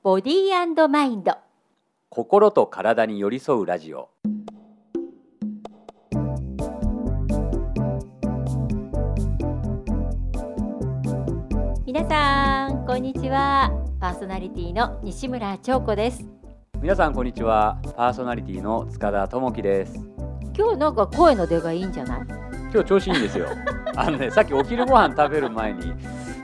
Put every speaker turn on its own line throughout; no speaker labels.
ボディーマインド。
心と体に寄り添うラジオ。
皆さんこんにちは。パーソナリティの西村彫子です。
皆さんこんにちは。パーソナリティの塚田智樹です。
今日なんか声の出がいいんじゃない？
今日調子いいんですよ。あのねさっきお昼ご飯食べる前に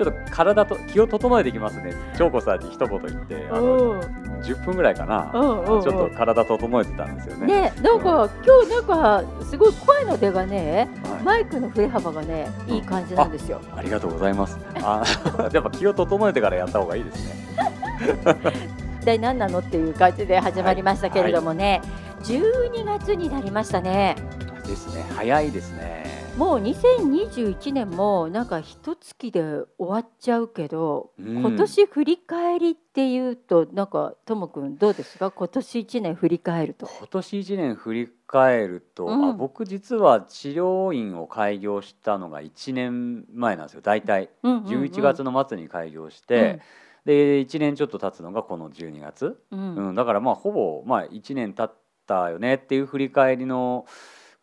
ちょっと体と気を整えてきますね。京子さんに一言言ってあの10分ぐらいかな、
うんうんうん。
ちょっと体整えてたんですよね。
ねなんか今日なんかすごい声の出がね
はい。
マイクの振れ幅がねいい感じなんですよ。
ありがとうございます。あ やっぱ気を整えてからやった方がいいですね。
一体何なのっていう感じで始まりましたけれどもね、12月になりましたね。
ですね。早いですね
もう2021年もなんか一月で終わっちゃうけど、
うん。
今年振り返りっていうとなんかともくんどうですか？今年1年振り返ると。
今年1年振り返ると、
うん。
あ僕実は治療院を開業したのが1年前なんですよ。大体11月の末に開業して、で1年ちょっと経つのがこの12月、
うん。うん
うん、だからまあほぼまあ1年経ったよねっていう振り返りの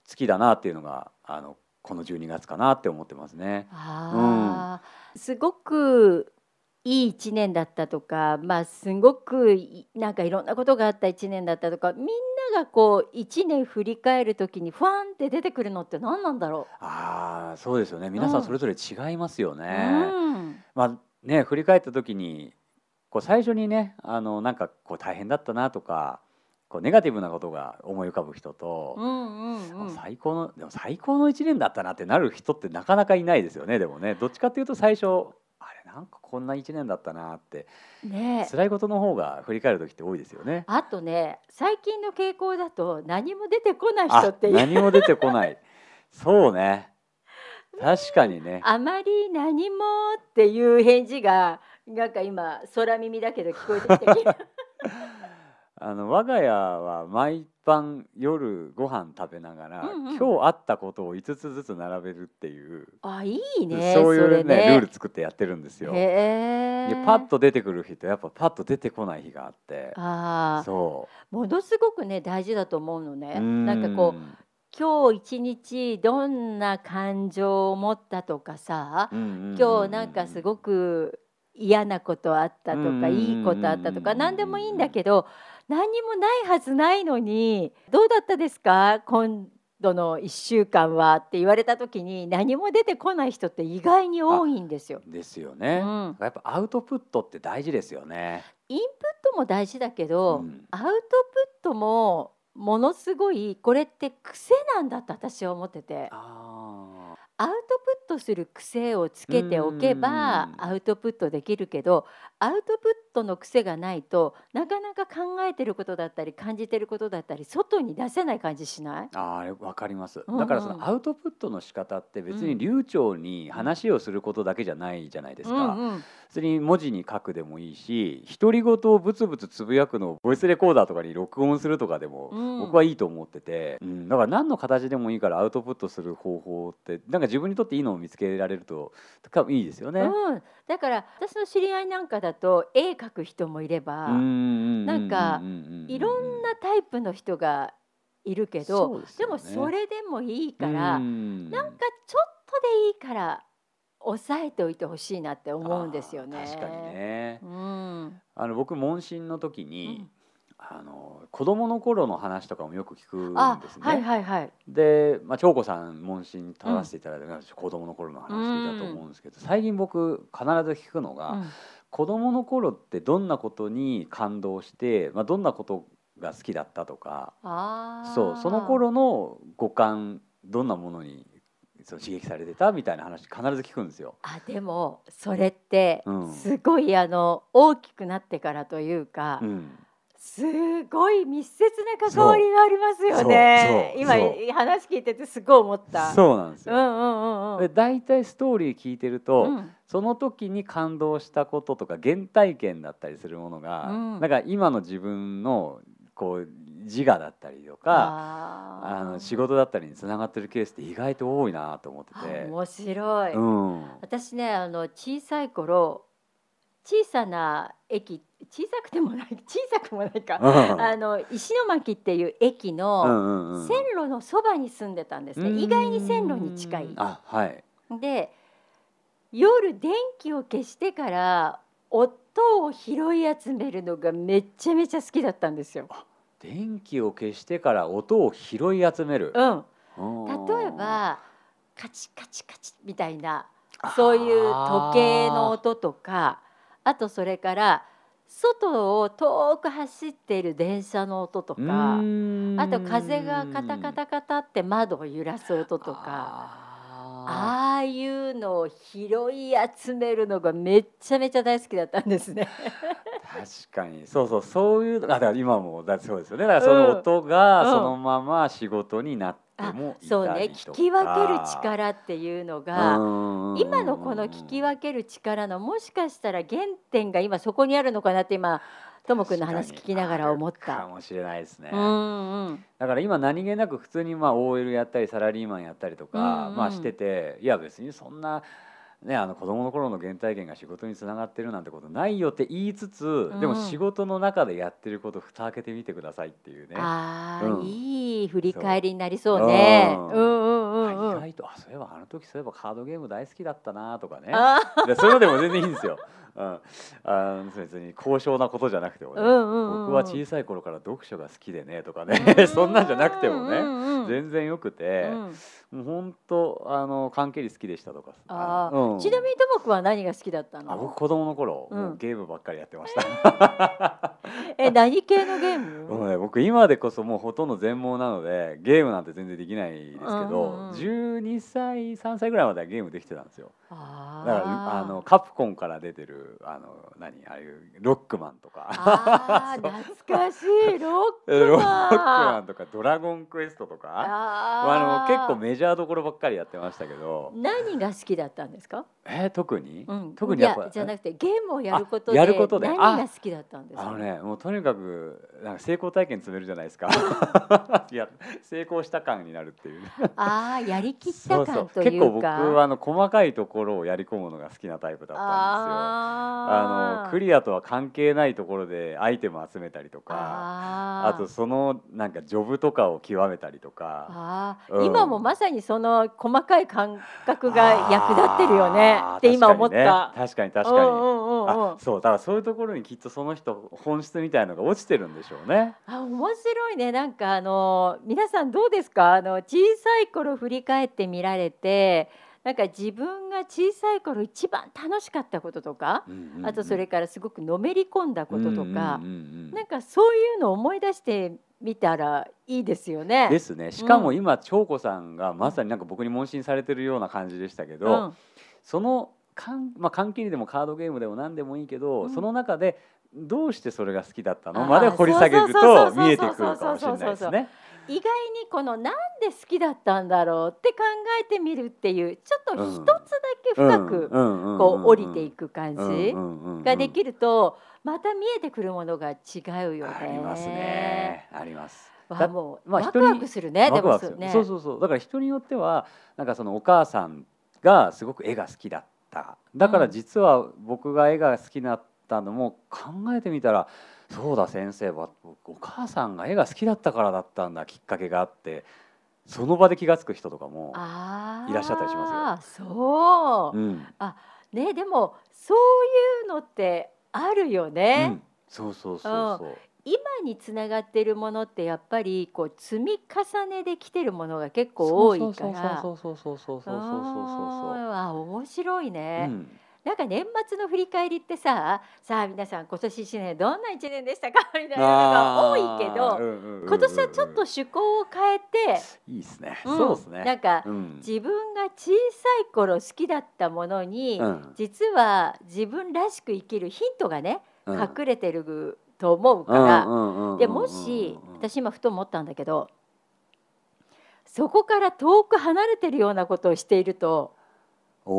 月だなっていうのがあのこの12月かなって思ってますね。
あーすごくいい1年だったとか、まあ、すごくいなんかいろんなことがあった1年だったとかみんながこう1年振り返る時にファンって出てくるのって何なんだろ
ああそうですよね皆さんそれぞれ違いますよ
う。
ね。
うん
まあね振り返った時にこう最初にねあのなんかこう大変だったなとかこうネガティブなことが思い浮かぶ人と、
うんうんうん。
最高のでも最高の1年だったなってなる人ってなかなかいないですよねでもね。どっちかっていうと最初あれなんかこんな1年だったなって
ね。え
辛いことの方が振り返る時って多いですよね。
あとね最近の傾向だと何も出てこない人
あ
っていう。
何も出てこない。そうね。確かにね。
あまり何もっていう返事がなんか今空耳だけど聞こえてきて
あの我が家は毎晩夜ご飯食べながら、
うんうん。
今日あったことを5つずつ並べるっていう、
あいいね
そういうね
ね。
ルール作ってやってるんですよ。でパッと出てくる日とやっぱパッと出てこない日があって
ああ。
そ
ものすごくね大事だと思うの
う
ねなんかこう今日一日どんな感情を持ったとかさ
うん
今日なんかすごく嫌なことあったと
うん
かいいことあったとか
うん
何でもいいんだけど何にもないはずないのに「どうだったですか？今度の1週間は」って言われた時に何も出てこない人って意外に多いんですよ。
ですよ
う
ね、
ん、
やっぱアウトプットって大事ですよね。
インプットも大事だけど、
うん。
アウトプットもものすごいこれって癖なんだと私は思ってて。
あ
アウトプットする癖をつけておけば
うん。
アウトプットできるけどアウトプットの癖がないとなかなか考えてることだったり感じてることだったり外に出せない感じしない？
ーあれわかります、
うんうん。
だからそのアウトプットの仕方って別
うん。
に流暢に話をすることだけじゃないじゃないですか。
うんうん。
普通に文字に書くでもいいし独り言をブツブツつぶやくのをボイスレコーダーとかに録音するとかでも
うん。
僕はいいと思ってて、うん、だから何の形でもいいからアウトプットする方法ってなんか自分にとっていいのを見つけられると多分いいですよね。
うん、だから私の知り合いなんかだと絵描く人もいれば、なんかいろんなタイプの人がいるけど
でね
もそれでもいいから、
うん
なんかちょっとでいいから抑えておいてほしいなって思うんですよね。
確かにね
うん、
あの僕問診の時
う
に
ん、
あの子供の頃の話とかもよく聞くん
あ
ですね。
はいはいはい。
で、まあ、長子さん問診取らせていただいて、子供の頃の話聞いたと思うんですけど、最近僕必ず聞くのが、
うん
子供の頃ってどんなことに感動して、まあ、どんなことが好きだったとかそうその頃の五感どんなものにそう刺激されてたみたいな話必ず聞くんですよ。
あでもそれって
うん
すごいあの大きくなってからというか、
うん
すごい密接な関わりがありますよね。今話聞いててすごい思った。
そうなんですよ。
うんうんうんうん。
で大体ストーリー聞いてると、
うん
その時に感動したこととか原体験だったりするものが、
うん
なんか今の自分のこう自我だったりとか
あ
の仕事だったりにつながってるケースって意外と多いなと思って
あ
て。
面白い。
うん
私ねあの小さい頃小さな駅小さくてもない 小さくもないか、
うん。
あの石巻っていう駅
う
の線路のそばに住んでたんですね、意外に線路に近い。
あはい。
で夜電気を消してから音を拾い集めるのがめちゃめちゃ好きだったんですよ。
電気を消してから音を拾い集める。
うん、
うん
例えばカチカチカチみたいなそういう時計の音とかあとそれから外を遠く走っている電車の音とかあと風がカタカタカタって窓を揺らす音とか
あ
ああいうのを拾い集めるのがめっちゃめちゃ大好きだったんですね。
ー確かに。そうそうそういうあだから今もだそうですよね。だからその音が
うん。
そのまま仕事になって
あ
もい
そうね聞き分ける力っていうのが
うん。
今のこの聞き分ける力のもしかしたら原点が今そこにあるのかなって今ともくんの話聞きながら思った。
る。かもしれないですね、
うんうん
だから今何気なく普通にまあ OL やったりサラリーマンやったりとか、まあしてていや別にそんなねあの子供の頃の原体験が仕事につながってるなんてことないよって言いつつ、でも
うん
仕事の中でやってること蓋開けてみてくださいっていうね。
ああ、
うん。
いい振り返りになりそうね。
そう。
うんうんうん
あ
うん。
意外とあそういえばあの時そういえばカードゲーム大好きだったなとかね。
あ
でそういうのでも全然いいんですよ。うん、あの別に高尚なことじゃなくてもね、
うんうんうんうん。
僕は小さい頃から読書が好きでねとかね。そんなんじゃなくてもね、
ね
全然よくて、もう本当あの関係り好きでしたとか。
ああ、
うん。
ちなみにともくんは何が好きだった
あ
の
僕子供の頃、
うん。
ゲームばっかりやってました、
え何系のゲーム、
もうね、僕今でこそもうほとんど全盲なのでゲームなんて全然できないですけど、
うんうんうん。
12歳3歳ぐらいまではゲームできてたんですよ。
あ
だからあのカプコンから出てるあの何？ああいうロックマンとか。
あ 懐かしい。ロック
ロック
マン
マンとかドラゴンクエストとか。あ
あ
の結構メジャーどころばっかりやってましたけど。
何が好きだったんですか、
えー特に、
うん、
特にやっぱ
じゃなくてゲームをやること
あ
で
やることで。
何が好きだったんですか？
あのねもうとにかくなんか成功体験積めるじゃないですか。いや成功した感になるっていう。ね
ああやりきった
そうそう
感と
結構僕はあの細かいところをやり込むのが好きなタイプだったんですよ。あのクリアとは関係ないところでアイテム集めたりとか
あ
とそのなんかジョブとかを極めたりとか。
あー、
うん。
今もまさにその細かい感覚が役立ってるよねって今思った。
確かにね確かに。あそうだからそういうところにきっとその人本質みたいのが落ちてるんでしょうね。
あ面白いね。なんかあの皆さんどうですか？あの小さい頃振り返ってみられてなんか自分が小さい頃一番楽しかったこととか、あとそれからすごくのめり込んだこととか、
うんうんうんうん
なんかそういうのを思い出してみたらいいですよね。
ですね。しかも今長子さんがまさになんか僕に問診されてるような感じでしたけど、
うん
そのかん、まあ、関係にでもカードゲームでも何でもいいけど、
うん。
その中でどうしてそれが好きだったの？まで掘り下げると見えてくるかもしれないですね。
意外にこのなんで好きだったんだろうって考えてみるっていうちょっと一つだけ深くこう降りていく感じ。ができるとまた見えてくるものが違うよね。
ありますね。あります。
わあもう、
まあ
ワクワクするね。で
ワクワクする。
そう
そうそう。だから人によってはなんかそのお母さんがすごく絵が好きだった。だから実は僕が絵が好きだったのも考えてみたらそうだ先生はお母さんが絵が好きだったからだったんだきっかけがあってその場で気が付く人とかも、いらっしゃったりします
そう。う。
ん。
ねでもそういうのってあるよ
う
ね。
ん、そうそうそうそう
今につながっているものってやっぱりこう積み重ねできてるものが結構多いから。
そうそうそうそうそうそうそう
あ面白いね、
うん、
なんか年末の振り返りってささあ皆さん今年一年どんな一年でしたかみたいなのが多いけど、今年はちょっと趣向を変えて
いいですね、
うん、
そうですね
なんか、
うん、
自分が小さい頃好きだったものに、実は自分らしく生きるヒントがね隠れてると思うから、でもし私今ふと思ったんだけどそこから遠く離れてるようなことをしていると意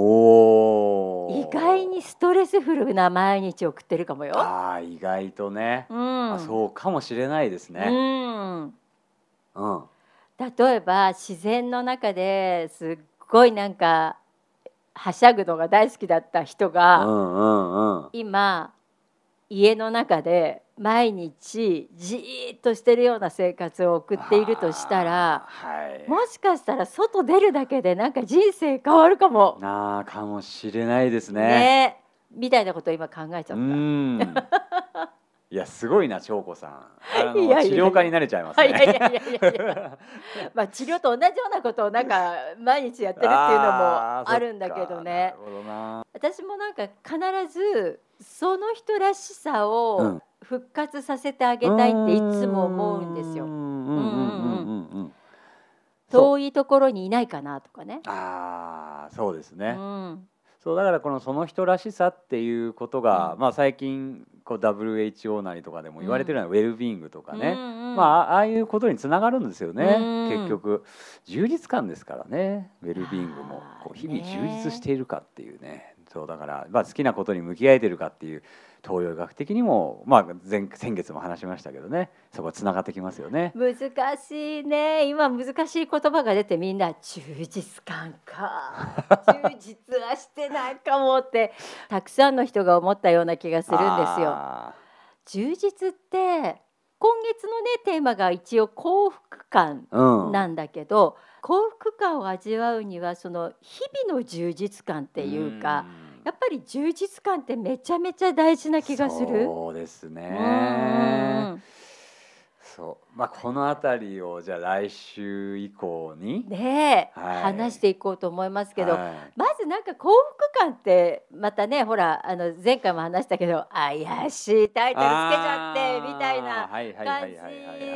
外にストレスフルな毎日を送ってるかもよ。
ああ意外とね、
うん、
あそうかもしれないですね。
うん。
うん、
例えば自然の中ですっごいなんかはしゃぐのが大好きだった人
う
が、
んうんうん。
今家の中で毎日じーっとしてるような生活を送っているとしたら
はい。
もしかしたら外出るだけでなんか人生変わるかも。
なあかもしれないですね。
ね。みたいなことを今考えちゃ
う
った。
ん。いやすごいな長子さん。治療家になれちゃいます
いやいやい
ね
やいやいや。まあ治療と同じようなことをなんか毎日やってるっていうのもあるんだけどね。私もなんか必ずその人らしさ
う
を
ん
復活させてあげたいっていつも思うんですよ。
うん。うん。うん。うん。うん。うん。
遠いところにいないかなとかね。
ああそうです
う
ね、
ん。
そうだからこのその人らしさっていうことが、
うん。
まあ最近こう WHO なりとかでも言われてるようなウェルビーイングとかね、
うんうん
まああああいうことにつながるんですよね、
うん。
結局充実感ですからね。ウェルビーイングもこう日々
ね
充実しているかっていうね。そうだから、まあ、好きなことに向き合えてるかっていう東洋医学的にも、まあ、前先月も話しましたけどねそこつながってきますよね。
難しいね。今難しい言葉が出てみんな充実感か。充実はしてないかもってたくさんの人が思ったような気がするんですよ。
あ
充実って今月のねテーマが一応幸福感なんだけど、幸福感を味わうにはその日々の充実感っていうか、やっぱり充実感ってめちゃめちゃ大事な気がする。
そうです
うん
ね。そう、まあ、この辺りをじゃあ来週以降に。
ねえ、
はい
話していこうと思いますけど、
はい
まずなんか幸福感ってまたねほらあの前回も話したけど怪しいタイトルつけちゃってみたいな
あーはいはいは
感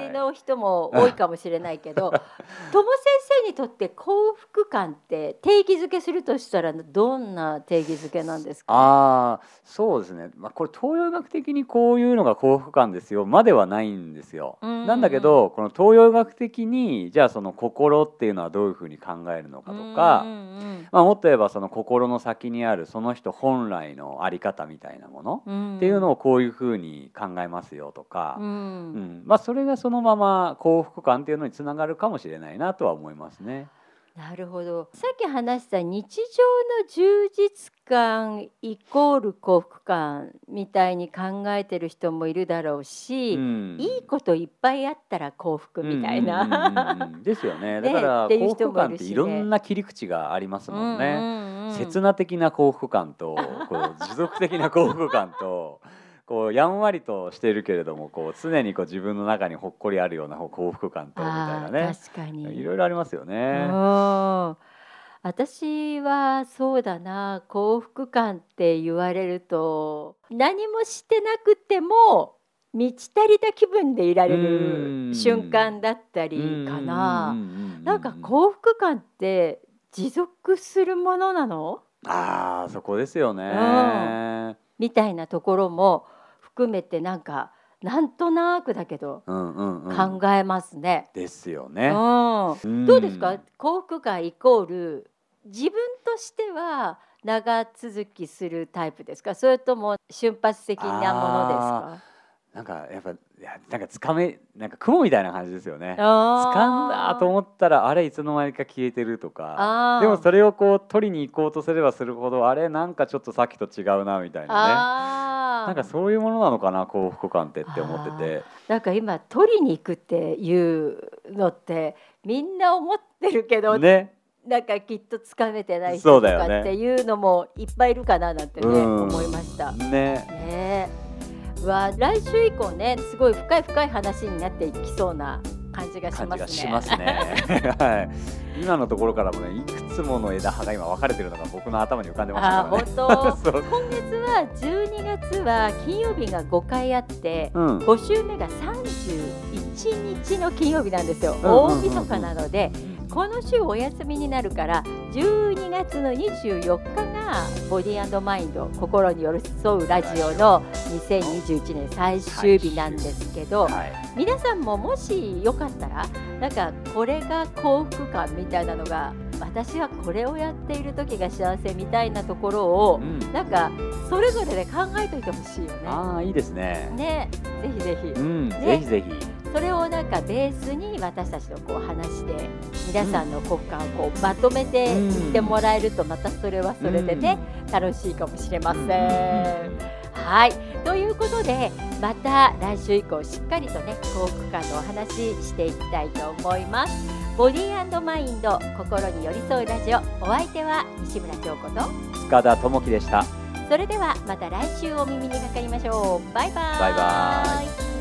じの人も多いかもしれないけど 友先生にとって幸福感って定義づけするとしたらどんな定義づけなんですか？
ああそうですね、まあ、これ東洋医学的にこういうのが幸福感ですよ。まではないんですよ。
うんうんうん。
なんだけどこの東洋医学的にじゃあその心っていうのはどういうふうに考えるのかとか、
うんうん。
まあ、もっと言えばその心の先にあるその人本来の在り方みたいなもの
うん。
っていうのをこういうふうに考えますよとか、
うん。
うん。まあ、それがそのまま幸福感っていうのにつながるかもしれないなとは思いますね。
なるほど。さっき話した日常の充実感イコール幸福感みたいに考えてる人もいるだろうし、
うん。
いいこといっぱいあったら幸福みたい
うんうんうん
な。
うん。うんですよね。
ね
だから幸福感っていろんな切り口がありますもんね。
うんうん
刹那的な幸福感と こう持続的な幸福感とこうやんわりとしているけれどもこう常にこう自分の中にほっこりあるような幸福感とみたいな
あ
ね
ー確かに。
いろいろありますよね。
うん私はそうだな。幸福感って言われると何もしてなくても満ち足りた気分でいられ
うん。
る瞬間だったりかな。なんか幸福感って持続するものなの？
ああそこですよね。
みたいなところも含めてなんかなんとなくだけど
うんうんうん。
考えますね。
ですよ
う
ね。
ん
ん
どうですか？幸福感イコール自分としては長続きするタイプですか？それとも瞬発的なものですか？
なんかやっぱいやなんかつかめなんか雲みたいな感じですよね。
あー。
掴んだと思ったらあれいつの間にか消えてるとか。でもそれをこう取りに行こうとすればするほどあれなんかちょっとさっきと違うなみたいなね。なんかそういうものなのかな幸福感ってって思ってて。
なんか今取りに行くっていうのってみんな思ってるけど、
ね。
なんかきっとつかめてない人とかっていうのもいっぱいいるかななんてね、
うん。
思いました。
ね。
ねえわ来週以降ねすごい深い深い話になっていきそうな感じがし
感
ますね。
じがしますね。はい。今のところからもねいくつもの枝葉が今分かれてるのが僕の頭に浮かんでましたね。
本当。今月は12月は金曜日が5回あって
うん。
5週目が31日の金曜日なんですよ、
うんうんうんうん。
大晦日なのでこの週お休みになるから12月の24日がボディーマインド心に寄り添うラジオの2021年最終日なんですけど、
はい。
皆さんももしよかったらなんかこれが幸福感みたいなのが私はこれをやっている時が幸せみたいなところを
うん。
なんかそれぞれで考えといてほしいよね。
ああいいですね。
ね。ぜひぜひ。
うん。
ね。
ぜひぜひ
それをなんかベースに私たちとこう話して皆さんの幸福感をこうまとめていってもらえるとまたそれはそれでね楽しいかもしれませ
ん。
はい。ということでまた来週以降しっかりとね幸福感のお話していきたいと思います。ボディーマインド心に寄り添うラジオお相手は西村京子と
塚田智樹でした。
それではまた来週お耳にかかりましょう。バイバイ。
バイバイ